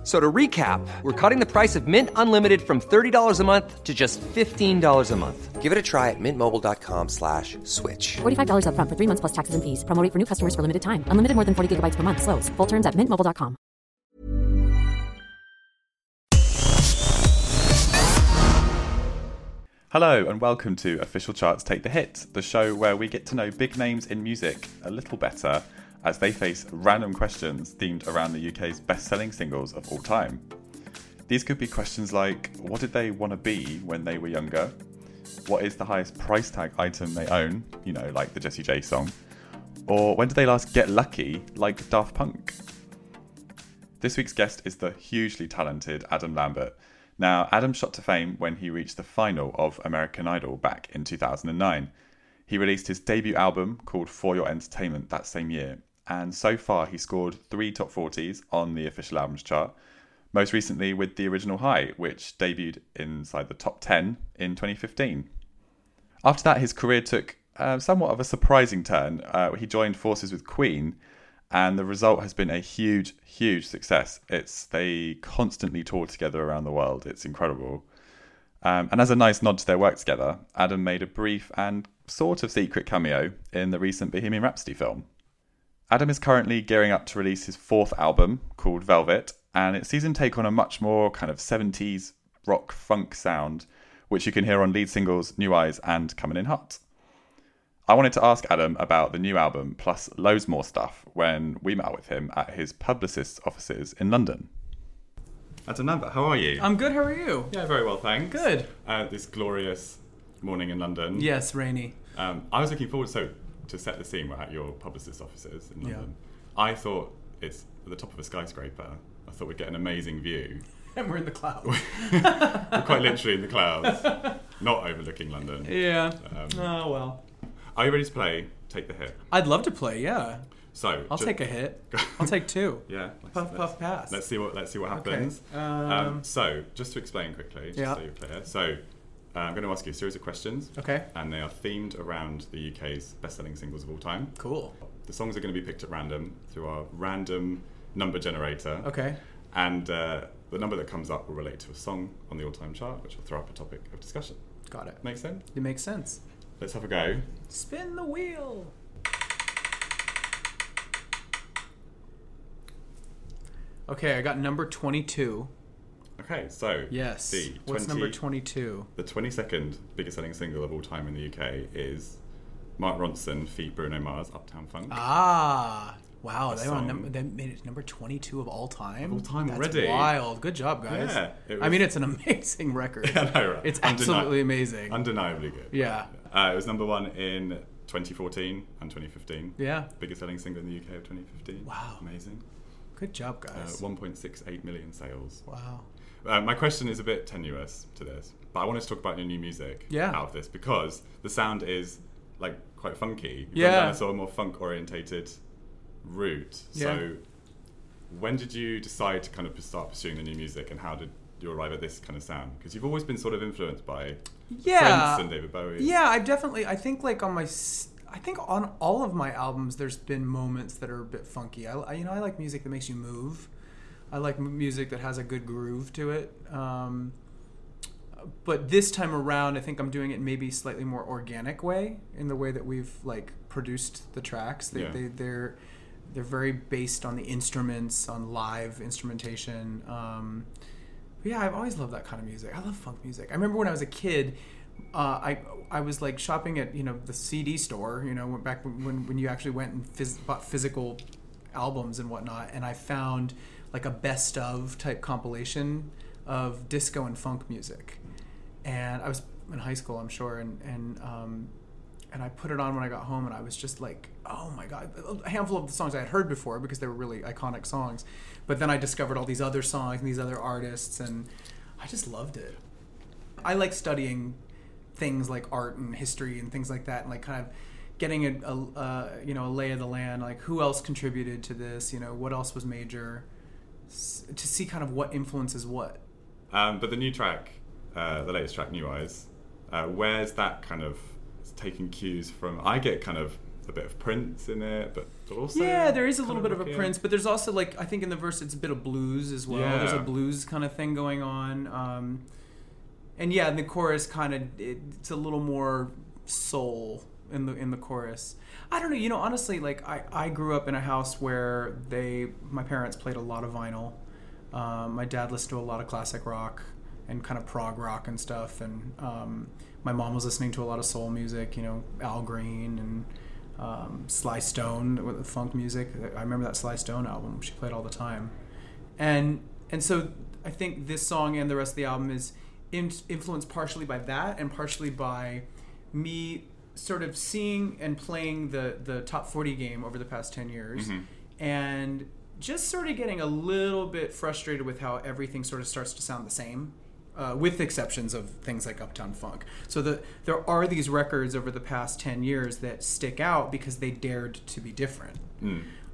F- So to recap, we're cutting the price of Mint Unlimited from $30 a month to just $15 a month. Give it a try at mintmobile.com slash switch. $45 upfront for three months plus taxes and fees. Promo rate for new customers for limited time. Unlimited more than 40 gigabytes per month. Slows. Full terms at mintmobile.com. Hello, and welcome to Official Charts Take the Hit, the show where we get to know big names in music a little better as they face random questions themed around the UK's best selling singles of all time. These could be questions like what did they want to be when they were younger? What is the highest price tag item they own? You know, like the Jessie J song. Or when did they last get lucky, like Daft Punk? This week's guest is the hugely talented Adam Lambert. Now, Adam shot to fame when he reached the final of American Idol back in 2009. He released his debut album called For Your Entertainment that same year, and so far he scored three top 40s on the official albums chart, most recently with the original High, which debuted inside the top 10 in 2015. After that, his career took uh, somewhat of a surprising turn. Uh, he joined forces with Queen, and the result has been a huge, huge success. It's they constantly tour together around the world. It's incredible. Um, and as a nice nod to their work together, Adam made a brief and sort of secret cameo in the recent Bohemian Rhapsody film. Adam is currently gearing up to release his fourth album called Velvet, and it sees him take on a much more kind of 70s rock funk sound, which you can hear on lead singles New Eyes and Coming in Hot. I wanted to ask Adam about the new album plus loads more stuff when we met up with him at his publicist's offices in London. Adam Lambert, how are you? I'm good. How are you? yeah, very well, thanks. Good. Uh, this glorious morning in London. Yes, rainy. Um, I was looking forward so to set the scene. We're at your publicist's offices in Yeah. London. I thought it's at the top of a skyscraper. I thought we'd get an amazing view. And we're in the clouds. We're quite literally in the clouds, not overlooking London. yeah. Um, oh well. Are you ready to play? Take the hit. I'd love to play. Yeah. So I'll ju- take a hit. I'll take two. Yeah. Puff, puff, pass. Let's see what let's see what Okay. happens. Um, Um, so, just to explain quickly, just Yeah. so you're clear. So, uh, I'm going to ask you a series of questions. Okay. And they are themed around the UK's best-selling singles of all time. Cool. The songs are going to be picked at random through our random number generator. Okay. And uh, the number that comes up will relate to a song on the all-time chart, which will throw up a topic of discussion. Got it. Makes sense? It makes sense. Let's have a go. Spin the wheel. Okay, I got number 22. Okay, so Yes. the What's number 22? The 22nd biggest selling single of all time in the UK is Mark Ronson feat Bruno Mars, Uptown Funk. Ah. Wow, they, were on they made it number 22 of all time. Of all time That's already. wild. Good job, guys. Yeah, it I mean, it's an amazing record. I know, right? It's Undeni- absolutely amazing. Undeniably good. Yeah. Uh, it was number one in 2014 and 2015. Yeah. Biggest selling single in the UK of 2015. Wow. Amazing. Good job, Uh, guys. 1.68 million sales. wow. Uh, my question is a bit tenuous to this, but I wanted to talk about your new music Yeah. out of this because the sound is like quite funky. You've Yeah. gone down a sort of more funk orientated route. Yeah. So when did you decide to kind of start pursuing the new music and how did you arrive at this kind of sound? Because you've always been sort of influenced by Yeah. Prince and David Bowie. Yeah, I've definitely. I think like on my. s- I think on all of my albums, there's been moments that are a bit funky. I, I- you know, I like music that makes you move. I like music that has a good groove to it. Um, but this time around, I think I'm doing it maybe slightly more organic way in the way that we've like produced the tracks. They, Yeah. they they're they're very based on the instruments, on live instrumentation. Um, yeah, I've always loved that kind of music. I love funk music. I remember when I was a kid, uh, I I was like shopping at you know the CD store. You know, went back when when you actually went and phys- bought physical albums and whatnot, and I found like a best of type compilation of disco and funk music. And I was in high school, I'm sure, and and um, and I put it on when I got home, and I was just like, oh my god! A handful of the songs I had heard before because they were really iconic songs, but then I discovered all these other songs and these other artists, and I just loved it. I like studying things like art and history and things like that, and like kind of getting a, a uh, you know a lay of the land, like who else contributed to this, you know what else was major. To see kind of what influences what. Um, but the new track, uh, the latest track, New Eyes, uh, where's that kind of taking cues from? I get kind of a bit of Prince in it, but also Yeah, there is a little bit of a. Prince, but there's also like I think in the verse it's a bit of blues as well. Yeah. There's a blues kind of thing going on, um, and yeah, in the chorus kind of it's a little more soul in the in the chorus. I don't know, you know, honestly, like I I grew up in a house where they my parents played a lot of vinyl. Um, my dad listened to a lot of classic rock and kind of prog rock and stuff, and um, my mom was listening to a lot of soul music, you know, Al Green and um, Sly Stone with funk music. I remember that Sly Stone album; she played all the time, and and so I think this song and the rest of the album is in, influenced partially by that and partially by me sort of seeing and playing the the top 40 game over the past 10 years and just sort of getting a little bit frustrated with how everything sort of starts to sound the same uh, with exceptions of things like Uptown Funk. So the, there are these records over the past 10 years that stick out because they dared to be different.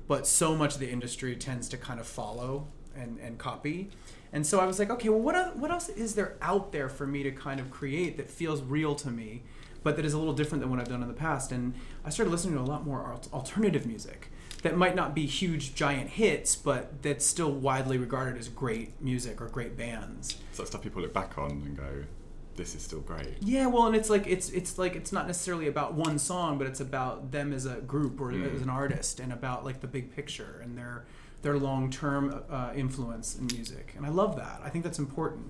But so much of the industry tends to kind of follow and, and copy. And so I was like, okay, well, what, what else is there out there for me to kind of create that feels real to me, but that is a little different than what I've done in the past? And I started listening to a lot more alternative music that might not be huge, giant hits, but that's still widely regarded as great music or great bands. So stuff people look back on and go, "This is still great." Yeah, well, and it's like it's it's like it's not necessarily about one song, but it's about them as a group or as an artist, and about like the big picture and their their long term uh, influence in music. And I love that. I think that's important.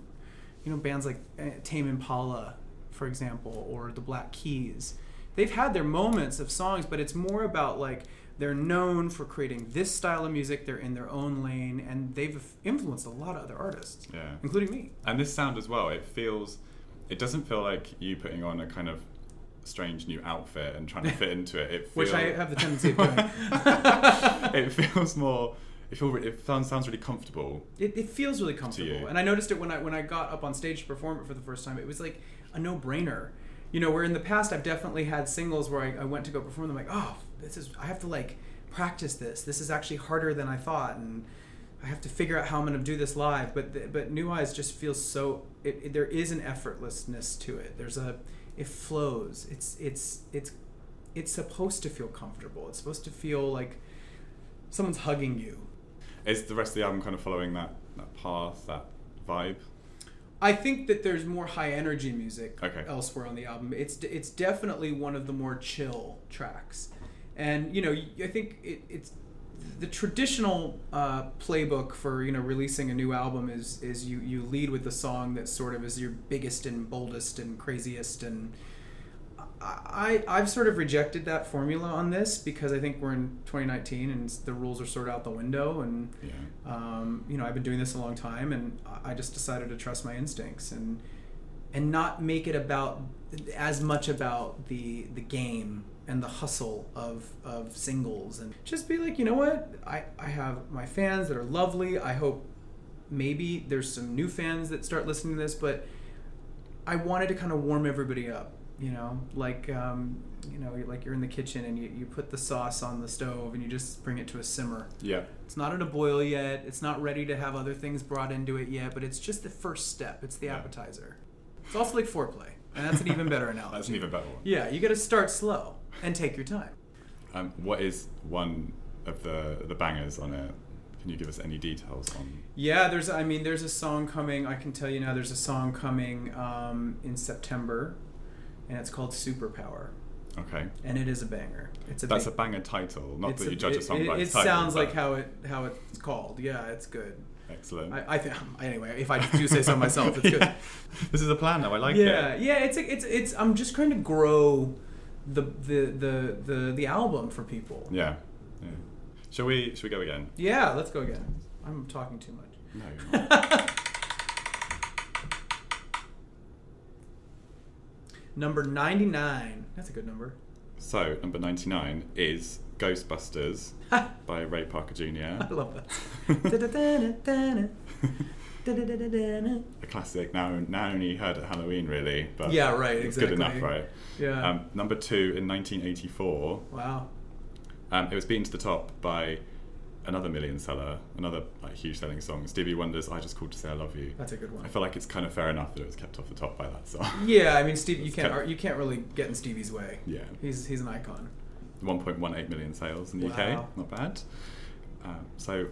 You know, bands like uh, Tame Impala, for example, or the Black Keys, they've had their moments of songs, but it's more about like they're known for creating this style of music. They're in their own lane, and they've influenced a lot of other artists, Yeah. including me. And this sound as well, it feels, it doesn't feel like you putting on a kind of strange new outfit and trying to fit into it. It feels, Which I have the tendency of doing. it feels more. It feels. It sounds sounds really comfortable. It, it feels really comfortable, and I noticed it when I when I got up on stage to perform it for the first time. It was like a no brainer, you know. Where in the past I've definitely had singles where I, I went to go perform. them like, oh, this is I have to like practice this. This is actually harder than I thought, and I have to figure out how I'm going to do this live. But the, but New Eyes just feels so. It, it, there is an effortlessness to it. There's a it flows. It's it's it's it's supposed to feel comfortable. It's supposed to feel like someone's hugging you. Is the rest of the album kind of following that that path, that vibe? I think that there's more high energy music Okay. elsewhere on the album. It's it's definitely one of the more chill tracks, and you know I think it, it's the traditional uh, playbook for you know releasing a new album is is you you lead with the song that sort of is your biggest and boldest and craziest and I, I've sort of rejected that formula on this because I think we're in 2019 and the rules are sort of out the window and Yeah. um, you know I've been doing this a long time and I just decided to trust my instincts and and not make it about as much about the the game and the hustle of of singles and just be like you know what? I I have my fans that are lovely. I hope maybe there's some new fans that start listening to this but I wanted to kind of warm everybody up you know like um, you know like you're in the kitchen and you, you put the sauce on the stove and you just bring it to a simmer Yeah. it's not at a boil yet. It's not ready to have other things brought into it yet, but it's just the first step. It's the Yeah. appetizer. It's also like foreplay, and that's an even better analogy. That's an even better one. Yeah, you got to start slow and take your time. Um, what is one of the the bangers on it? Can you give us any details on? Yeah, there's. I mean, there's a song coming. I can tell you now. There's a song coming um, in September, and it's called Superpower, Okay. and it is a banger. It's a. That's a banger title. Not that you judge a song it, by it its title. It sounds like how it how it's called. Yeah, it's good. Excellent. I, I think anyway. If I do say so myself, it's good. This is a plan now. I like yeah, it. yeah. It's it's it's. I'm just trying to grow the the the the, the album for people. Yeah. yeah. Shall we? Shall we go again? Yeah, let's go again. I'm talking too much. No. Number 99. That's a good number. so number ninety nine is Ghostbusters by Ray Parker Jr. I love that. a classic. Now, now only heard at Halloween, really. But Yeah, right, it's Good enough, right? Yeah. Um, number two in 1984. wow. Um, it was beaten to the top by another million seller, another like huge selling song, Stevie Wonder's "I Just Called to Say I Love You." That's a good one. I feel like it's kind of fair enough that it was kept off the top by that song. Yeah, I mean, Steve, you can't of- you can't really get in Stevie's way. Yeah. he's he's an icon. 1.18 million sales in the Wow. UK, not bad. Um, so,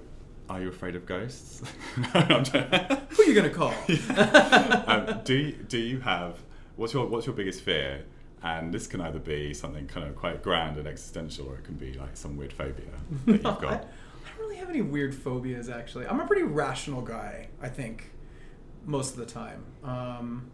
are you afraid of ghosts? No, I'm joking. Who are you gonna call? um, do you, do you have what's your what's your biggest fear? And this can either be something kind of quite grand and existential, or it can be like some weird phobia that you've got. I don't really have any weird phobias actually. I'm a pretty rational guy, I think, most of the time. Um,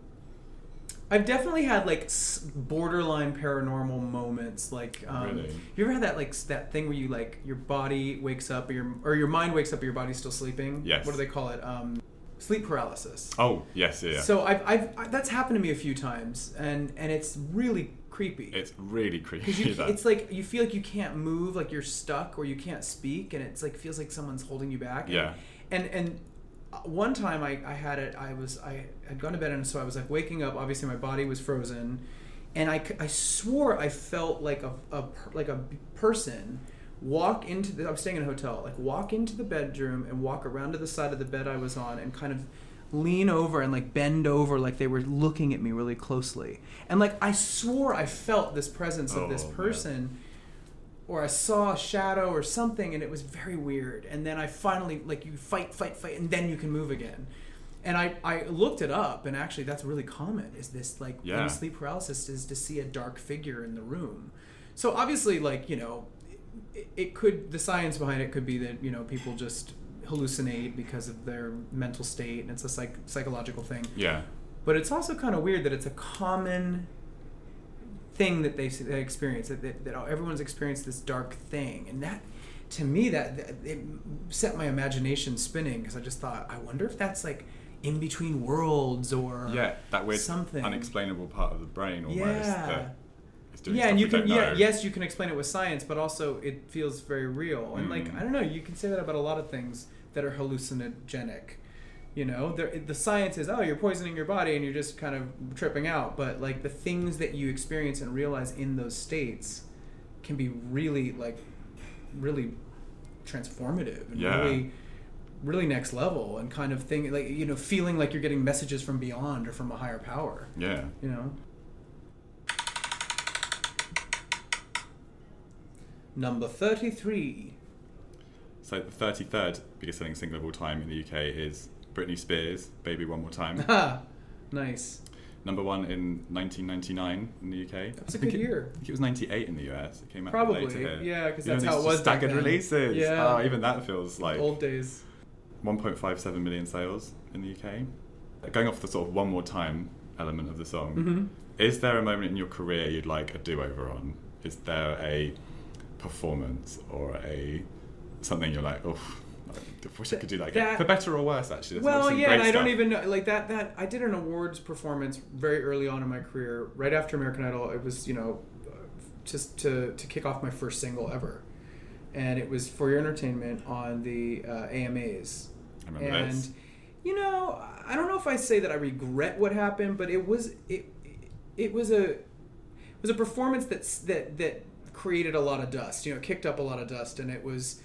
I've definitely had like borderline paranormal moments. Like, um, Really? you ever had that like that thing where you like your body wakes up or your or your mind wakes up, but your body's still sleeping? Yes. What do they call it? Um, sleep paralysis. Oh yes, yeah. yeah. So I've, I've I, that's happened to me a few times, and and it's really creepy. it's really creepy. You, it's like you feel like you can't move, like you're stuck, or you can't speak, and it's like feels like someone's holding you back. And, Yeah. And and uh, one time I, I had it. I was I had gone to bed, and so I was like waking up. Obviously, my body was frozen, and I, I swore I felt like a, a like a person walk into the. I was staying in a hotel. Like walk into the bedroom and walk around to the side of the bed I was on, and kind of lean over and like bend over like they were looking at me really closely and like i swore i felt this presence of this Oh, person or I saw a shadow or something, and it was very weird. And then I finally like you fight, fight, fight, and then you can move again. And I, I looked it up, and actually that's really common. Is this like Yeah. sleep paralysis is to see a dark figure in the room? So obviously, like you know, it, it could the science behind it could be that you know people just hallucinate because of their mental state, and it's a psych, psychological thing. yeah, But it's also kind of weird that it's a common thing that they, they experience that, that, that everyone's experienced this dark thing, and that to me that, that it set my imagination spinning because I just thought, I wonder if that's like in between worlds or yeah. That weird, something unexplainable part of the brain almost. Yeah. That is doing yeah, and you can yeah, yes, you can explain it with science, but also it feels very real. And like Mm. I don't know, you can say that about a lot of things that are hallucinogenic. You know, the science is oh, you're poisoning your body and you're just kind of tripping out. But like the things that you experience and realize in those states can be really like really transformative and Yeah. really really next level and kind of thing like you know feeling like you're getting messages from beyond or from a higher power Yeah. you know. Number 33. So the 33rd biggest selling single of all time in the UK is Britney Spears, "Baby One More Time." Nice. Number one in 1999 in the UK. That was a good it- year. I think it was 98 in the US. It came out Probably, later here. yeah, 'cause You know, that's how it was back Staggered releases. Yeah. Oh, even that feels like Old days. 1.57 million sales in the UK. Going off the sort of one more time element of the song, Mm-hmm. is there a moment in your career you'd like a do-over on? Is there a performance or a something you're like, oh, I wish I could do that again, That- for better or worse? Actually, There's well, yeah, and I don't even know like that. That I did an awards performance very early on in my career, right after American Idol. It was you know, just to to kick off my first single ever, and it was for your entertainment on the uh, AMAs. I remember and you know, I don't know if I say that I regret what happened, but it was it it was a it was a performance that's that that created a lot of dust. You know, it kicked up a lot of dust, and it was,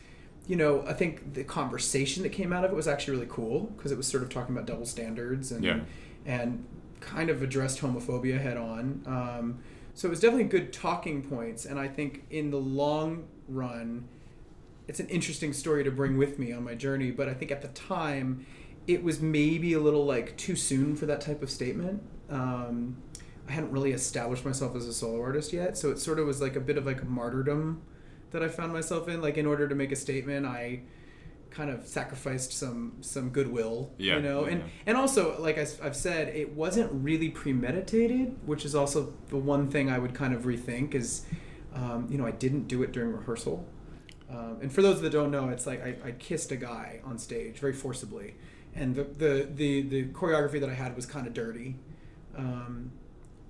you know, I think the conversation that came out of it was actually really cool because it was sort of talking about double standards and Yeah. and kind of addressed homophobia head on. Um, so it was definitely good talking points, and I think in the long run, it's an interesting story to bring with me on my journey. But I think at the time, it was maybe a little like too soon for that type of statement. Um, I hadn't really established myself as a solo artist yet, so it sort of was like a bit of like a martyrdom that I found myself in. Like in order to make a statement, I kind of sacrificed some some goodwill, Yeah, you know, yeah, and yeah. and also like I, have said, it wasn't really premeditated, which is also the one thing I would kind of rethink is, um, you know, I didn't do it during rehearsal. Um, and for those that don't know, it's like I, I kissed a guy on stage very forcibly, and the the the, the choreography that I had was kind of dirty. Um,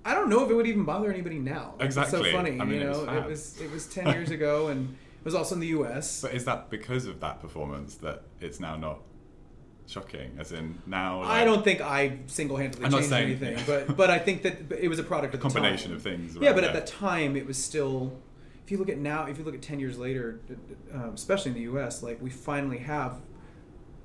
I don't know if it would even bother anybody now. Exactly. It's so funny, I mean, you it was know. It was it was ten years ago, and it was also in the U.S. But is that because of that performance that it's now not shocking? As in now, I don't think I single-handedly I'm not changed saying- anything, but but I think that it was a product of the combination time. of things. Yeah, right, but at the time it was still, if you look at now, if you look at ten years later, um, especially in the U.S., like we finally have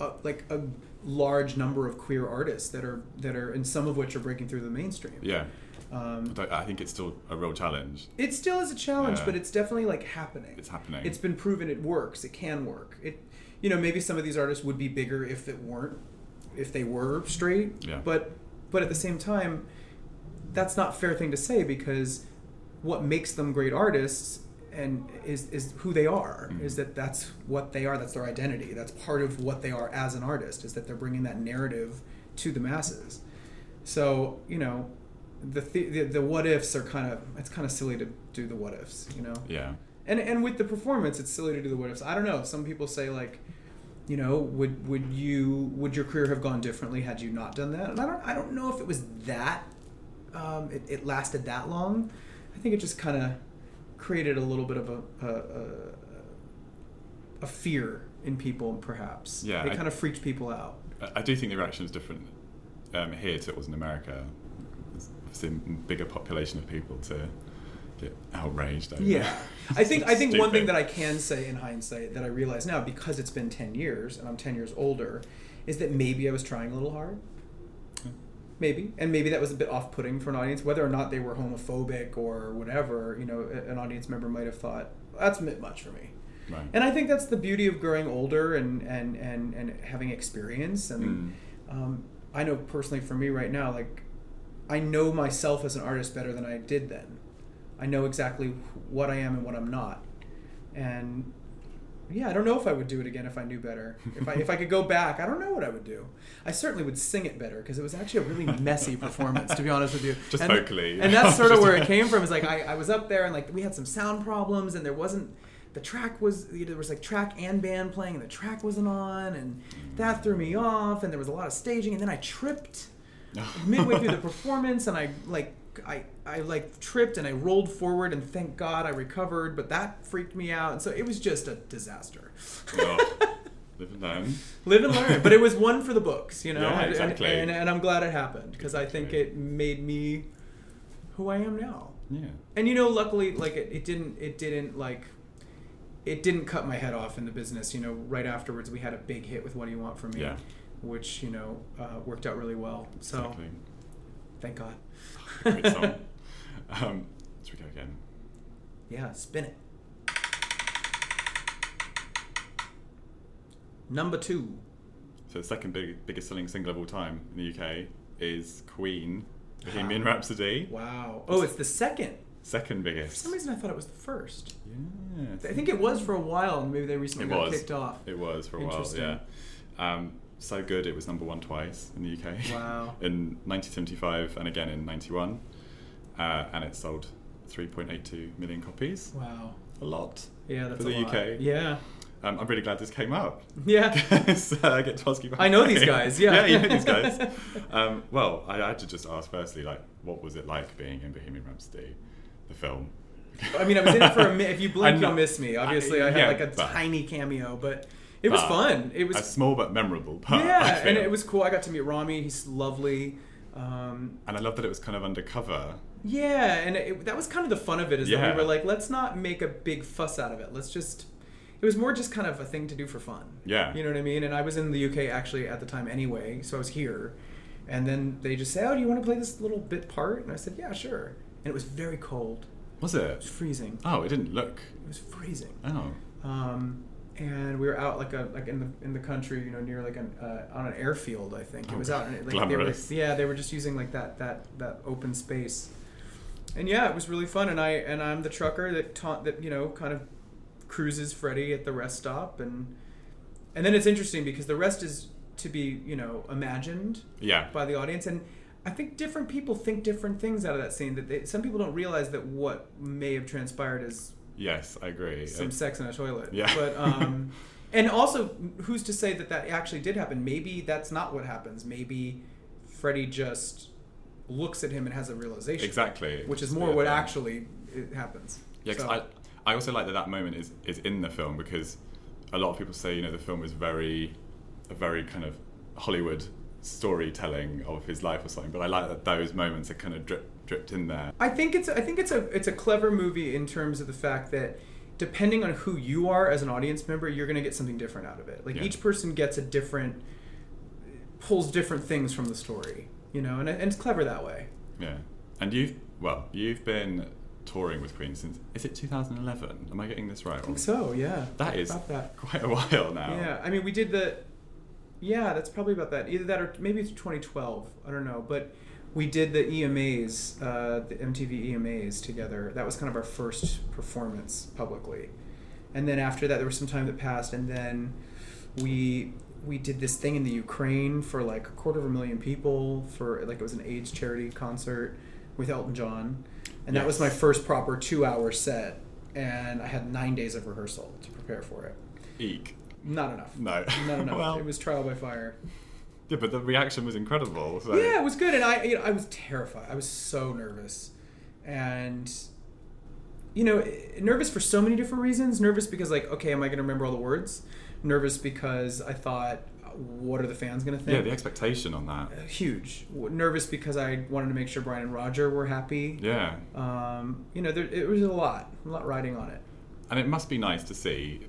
a, like a large number of queer artists that are that are, and some of which are breaking through the mainstream. Yeah. Um, I I think it's still a real challenge. it still is a challenge, Yeah. but it's definitely like happening. It's happening. It's been proven it works. It can work. It, you know, maybe some of these artists would be bigger if it weren't, if they were straight. Yeah. But, but at the same time, that's not a fair thing to say because what makes them great artists and is is who they are Mm-hmm. is that that's what they are that's their identity that's part of what they are as an artist is that they're bringing that narrative to the masses so you know the the, the, what ifs are kind of it's kind of silly to do the what ifs you know? Yeah. and and with the performance it's silly to do the what ifs. I don't know. Some people say like you know would would you would your career have gone differently had you not done that? And i don't i don't know if it was that um, it, it lasted that long. I think it just kind of created a little bit of a a, a, a fear in people perhaps. Yeah, it kind of freaked people out. I- I do think the reaction is different um, here to it was in America. Obviously a bigger population of people to get outraged over. Yeah, I think I think one thing that I can say in hindsight that I realize now because it's been ten years and I'm ten years older, is that maybe I was trying a little hard. Maybe, and maybe that was a bit off-putting for an audience, whether or not they were homophobic or whatever. You know, an audience member might have thought that's a bit much for me. Right. And I think that's the beauty of growing older and and and, and having experience. I Mm. mean, um, I know personally for me right now, like I know myself as an artist better than I did then. I know exactly what I am and what I'm not. And yeah, I don't know if I would do it again if I knew better. If I if I could go back, I don't know what I would do. I certainly would sing it better because it was actually a really messy performance, to be honest with you. Just and, vocally. And that's sort of where it came from. Is like I, I was up there and like we had some sound problems and there wasn't the track was there was like track and band playing and the track wasn't on and that threw me off and there was a lot of staging and then I tripped midway through the performance and I like I I like tripped and I rolled forward and thank God I recovered but that freaked me out and so it was just a disaster. Oh, live and learn. Live and learn, but it was one for the books, you know. Yeah, And- exactly. And, and, I'm glad it happened because I think it made me who I am now. Yeah. And you know, luckily, like it, it didn't, it didn't like, it didn't cut my head off in the business. You know, right afterwards, we had a big hit with "What Do You Want From Me," Yeah. Which you know uh, worked out really well. So Exactly. thank God. Great song. um, we go again? Yeah, spin it. Number two. So the second big, biggest selling single of all time in the UK is Queen, Bohemian Rhapsody. Wow. Oh, it's the second. Second biggest. For some reason, I thought it was the first. Yeah. I think it was for a while, and maybe they recently It got was. kicked off. It was for a while, yeah. Um, so good, it was number one twice in the UK. Wow. in 1975 and again in 91. Uh, and it sold 3.82 million copies. Wow. A lot. Yeah, that's For the a lot. UK. Yeah. Um, I'm really glad this came up. Yeah. so I get to ask you about I know these guys, yeah. yeah, you know these guys. Um, well, I had to just ask firstly, like, what was it like being in Bohemian Rhapsody, the film? I mean, I was in it for a minute. If you blink, you'll miss me. Obviously, I- I, had yeah, like a but- tiny cameo, but it was fun. It was a small but memorable part. Yeah, and it was cool. I got to meet Rami. He's lovely. Um, And I love that it was kind of undercover. yeah, and it, that was kind of the fun of it. Is that we were like, let's not make a big fuss out of it. Let's just. It was more just kind of a thing to do for fun. Yeah. You know what I mean? And I was in the UK actually at the time anyway, so I was here. And then they just say, "Oh, do you want to play this little bit part?" And I said, "Yeah, sure." And it was very cold. Was It It was freezing. Oh, it didn't look. It was freezing. Oh. um, and we were out like a like in the in the country, you know, near like an uh, on an airfield. I think it Oh, was out. In, like, they were, yeah, they were just using like that that that open space. And yeah, it was really fun. And I and I'm the trucker that taught that you know kind of cruises Freddie at the rest stop, and and then it's interesting because the rest is to be you know imagined Yeah. by the audience and I think different people think different things out of that scene that they, some people don't realize that what may have transpired is Yes, I agree. some It- sex in a toilet. Yeah. But um, and also, who's to say that that actually did happen? Maybe that's not what happens. Maybe Freddie just looks at him and has a realization. Exactly. Which is more the what thing. actually happens. Yeah, 'cause So- I, I also like that that moment is, is in the film because a lot of people say, you know, the film is very, a very kind of Hollywood storytelling of his life or something. But I like that those moments are kind of drip, dripped in there. I think it's I think it's a it's a clever movie in terms of the fact that depending on who you are as an audience member, you're going to get something different out of it. Like Yeah. each person gets a different pulls different things from the story, you know, and, and it's clever that way. Yeah, and you've well, you've been touring with Queen since is it 2011? Am I getting this right? I think so, yeah. That is about that. quite a while now. Yeah, I mean, we did the. Yeah, that's probably about that. Either that or maybe it's 2012. I don't know, but we did the EMAs, uh, the MTV EMAs together. That was kind of our first performance publicly, and then after that, there was some time that passed, and then we we did this thing in the Ukraine for like a quarter of a million people for like it was an AIDS charity concert with Elton John, and that was my first proper two-hour set, and I had nine days of rehearsal to prepare for it. Eek. Not enough. No. Not enough. well, it was trial by fire. yeah, but the reaction was incredible. So. Yeah, it was good, and I, you know, I was terrified. I was so nervous, and you know, nervous for so many different reasons. Nervous because, like, okay, am I going to remember all the words? Nervous because I thought, what are the fans going to think? Yeah, the expectation on that. Huge. Nervous because I wanted to make sure Brian and Roger were happy. Yeah. Um, you know, there, it was a lot, a lot riding on it. And it must be nice to see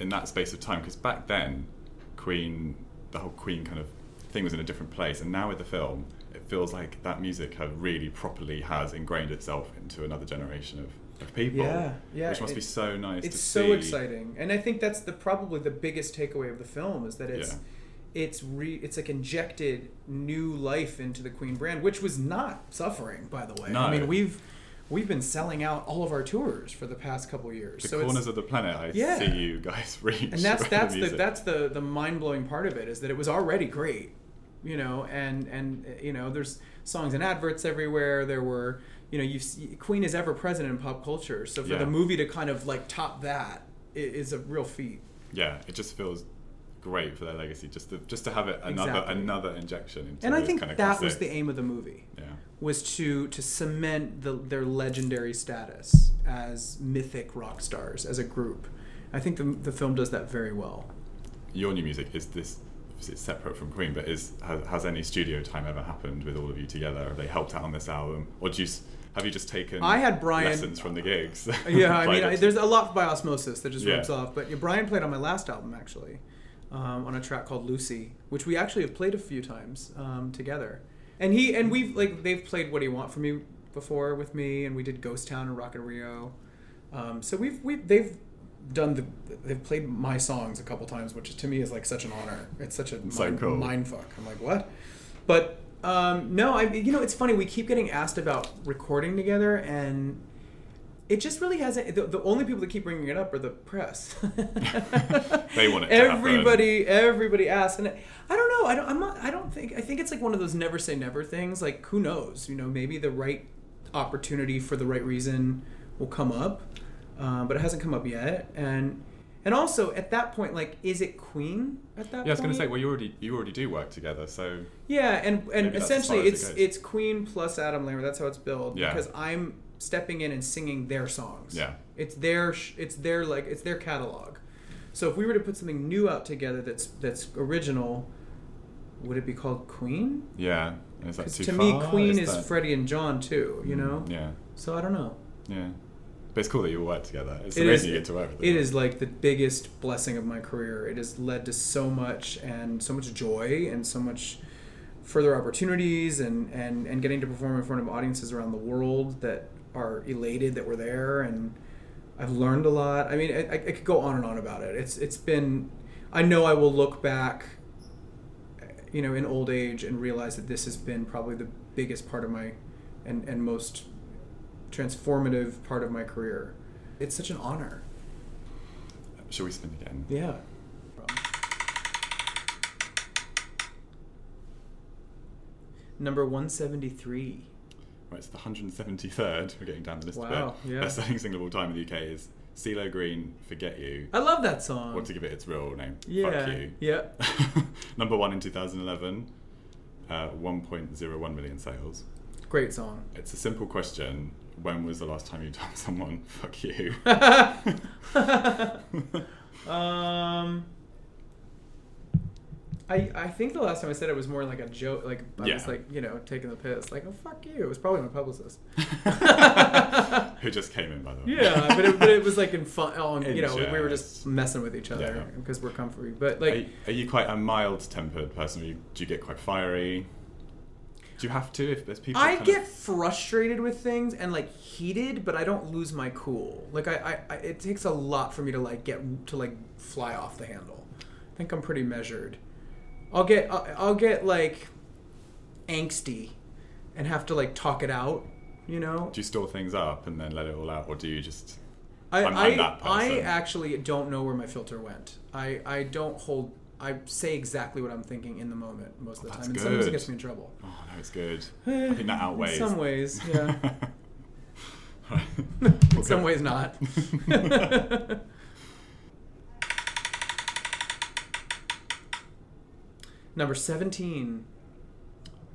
in that space of time because back then, Queen, the whole Queen kind of thing was in a different place, and now with the film, it feels like that music has really properly has ingrained itself into another generation of, of people. Yeah, yeah, Which must it- be so nice. it's so see. exciting and i think that's the probably the biggest takeaway of the film is that it's Yeah. it's re it's like injected new life into the queen brand which was not suffering by the way No. i mean we've we've been selling out all of our tours for the past couple of years The so corners of the planet I Yeah. see you guys reach. and that's that's the music. that's the the mind-blowing part of it is that it was already great you know and and you know there's songs and adverts everywhere there were you know you queen is ever present in pop culture so for Yeah. the movie to kind of like top that is a real feat yeah, it just feels great for their legacy just to just to have it another Exactly. another injection into and I think kind of that was the aim of the movie Yeah. Was to to cement the, their legendary status as mythic rock stars as a group. I think the, the film does that very well. your new music is this is separate from Queen, but is has, has any studio time ever happened with all of you together? Have they helped out on this album, or do you have you just taken I had Brian- lessons from the gigs? Yeah, I mean, I, there's a lot by osmosis that just Yeah. rubs off. But yeah, Brian played on my last album actually, um, on a track called Lucy, which we actually have played a few times um, together. And he and we've like they've played What Do You Want from Me before with me, and we did Ghost Town and Rock in Rio. Um, so we've we they've done the they've played my songs a couple times, which to me is like such an honor. It's such a mind, mind fuck. I'm like what, but um, no, I you know it's funny. We keep getting asked about recording together, and it just really hasn't. The, the only people that keep bringing it up are the press. They want it to everybody, everybody asks, and I don't know. I don't. I'm not. I don't think. I think it's like one of those never say never things. Like who knows? You know, maybe the right opportunity for the right reason will come up, um, but it hasn't come up yet. And and also at that point, like, is it Queen at that? yeah, I was gonna say, well, you already you already do work together, so Yeah, and and Maybe that's as essentially it's it it's Queen plus Adam Lambert. That's how it's billed. Yeah. Because I'm stepping in and singing their songs. Yeah. It's their it's their like it's their catalog. So if we were to put something new out together that's that's original, would it be called Queen? yeah. And is that too to me. Queen is, that- Mm, Freddie and John too. You know. Yeah, So I don't know. yeah. But it's cool that you all work together. It's It amazing is- you get to work with them. It is like the biggest blessing of my career. It has led to so much and so much joy and so much further opportunities and, and, and getting to perform in front of audiences around the world that are elated that we're there and I've learned a lot. I mean, I, I could go on and on about it. It's it's been. I know I will look back, you know, in old age and realize that this has been probably the biggest part of my, and and most transformative part of my career. It's such an honor. Shall we spin again? Yeah. Number 173. Right, it's the 173rd. We're getting down the list Wow, a bit. yeah. Best-selling single of all time in the UK is CeeLo Green, "Forget You." I love that song. Or to give it its real name, yeah. "Fuck You." Yeah. Number one in 2011, uh, 1.01 million sales. Great song. It's a simple question. When was the last time you told someone "fuck you"? Um I, I think the last time I said it was more like a joke. Like I Yeah. was like, you know, taking the piss. Like, oh fuck you. It was probably my publicist. Who just came in, by the way. Yeah, but it, but it was like in fun. You know, we were just messing with each other Yeah. because we're comfy. But Are, like, you- are you quite a mild-tempered person? You- Do you get quite fiery? Do you have to if there's people? I get of- frustrated with things and like heated, but I don't lose my cool. Like I, I, I, it takes a lot for me to like get to like fly off the handle. I think I'm pretty measured. I'll get, I'll, I'll get like angsty, and have to like talk it out. You know, Do you store things up and then let it all out, or do you just? I, I'm- I, I'm I actually don't know where my filter went. I, I don't hold. I say exactly what I'm thinking in the moment most of the oh, That's time, and sometimes it gets me in trouble. Oh no, it's good. I think that outweighs. In some ways, yeah. in some ways, not. Number 17.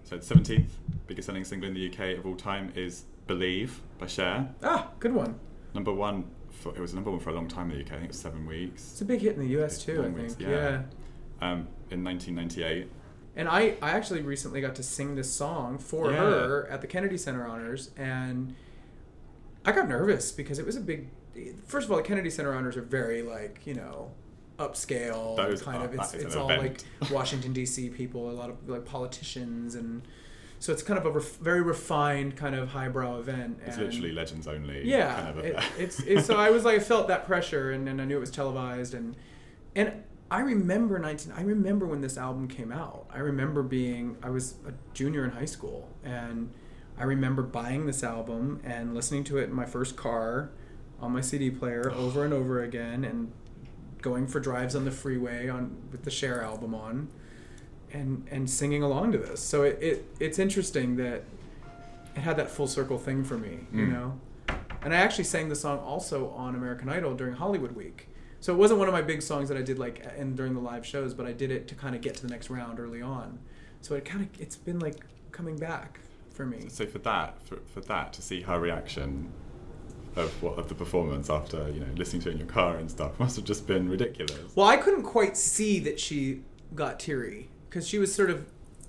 So the seventeenth biggest selling single in the UK of all time is "Believe" by Cher. Ah, good one. Number one. For, it was number one for a long time in the UK. I think it was seven weeks. It's a big hit in the US too, I Long weeks, think. yeah. Yeah. Um, in 1998. And I, I actually recently got to sing this song for Yeah. her at the Kennedy Center Honors, and I got nervous because it was a big. First of all, the Kennedy Center Honors are very like you know upscale Those kind are- of. It's it's all event. like Washington D.C. people, a lot of like politicians, and so it's kind of a ref, very refined kind of highbrow event. It's literally legends only. yeah, Kind of it, it's, it's so I was like I felt that pressure, and, and I knew it was televised, and and I remember nineteen. I remember when this album came out. I remember being I was a junior in high school, and I remember buying this album and listening to it in my first car on my CD player over and over again, and going for drives on the freeway on with the Cher album on, and and singing along to this. So it, it it's interesting that it had that full circle thing for me, you Mm. know. And I actually sang the song also on American Idol during Hollywood Week. So it wasn't one of my big songs that I did like in during the live shows, but I did it to kind of get to the next round early on. So it kind of it's been like coming back for me. So for that, for, for that, to see her reaction of what of the performance after you know listening to it in your car and stuff must have just been ridiculous. Well, I couldn't quite see that she got teary because she was sort of,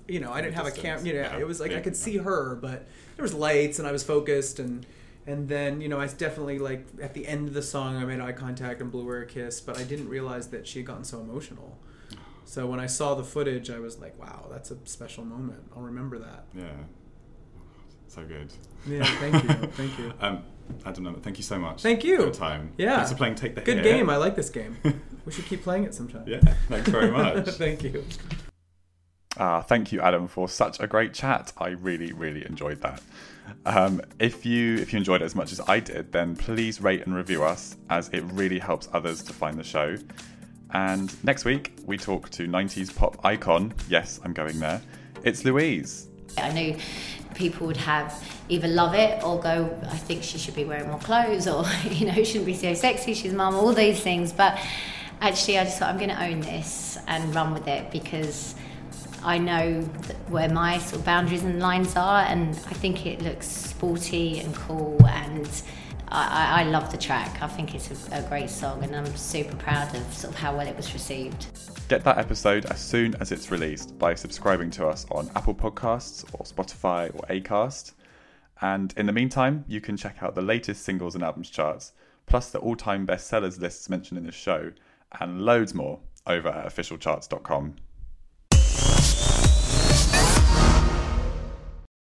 you know, I didn't have a camera. You know, yeah, it was like I could see her, but there was lights and I was focused and and then you know I definitely like at the end of the song I made eye contact and blew her a kiss, but I didn't realize that she had gotten so emotional. So when I saw the footage, I was like, wow, that's a special moment. I'll remember that. Yeah, so good. Yeah, thank you, thank you. Um, Adam, Lambert, thank you so much. Thank you. For your time. Yeah. Thanks for playing Take the Good Hit. game. I like this game. we should keep playing it sometime. Yeah. Thanks very much. thank you. Ah, thank you, Adam, for such a great chat. I really, really enjoyed that. Um, if you if you enjoyed it as much as I did, then please rate and review us, as it really helps others to find the show. And next week we talk to '90s pop icon. Yes, I'm going there. It's Louise. I know people would have either love it or go, I think she should be wearing more clothes, or you know, shouldn't be so sexy. She's mum, all these things. But actually, I just thought I'm going to own this and run with it because I know where my sort of boundaries and lines are, and I think it looks sporty and cool and. I, I love the track. I think it's a, a great song, and I'm super proud of sort of how well it was received. Get that episode as soon as it's released by subscribing to us on Apple Podcasts or Spotify or Acast. And in the meantime, you can check out the latest singles and albums charts, plus the all time bestsellers lists mentioned in this show, and loads more over at officialcharts.com.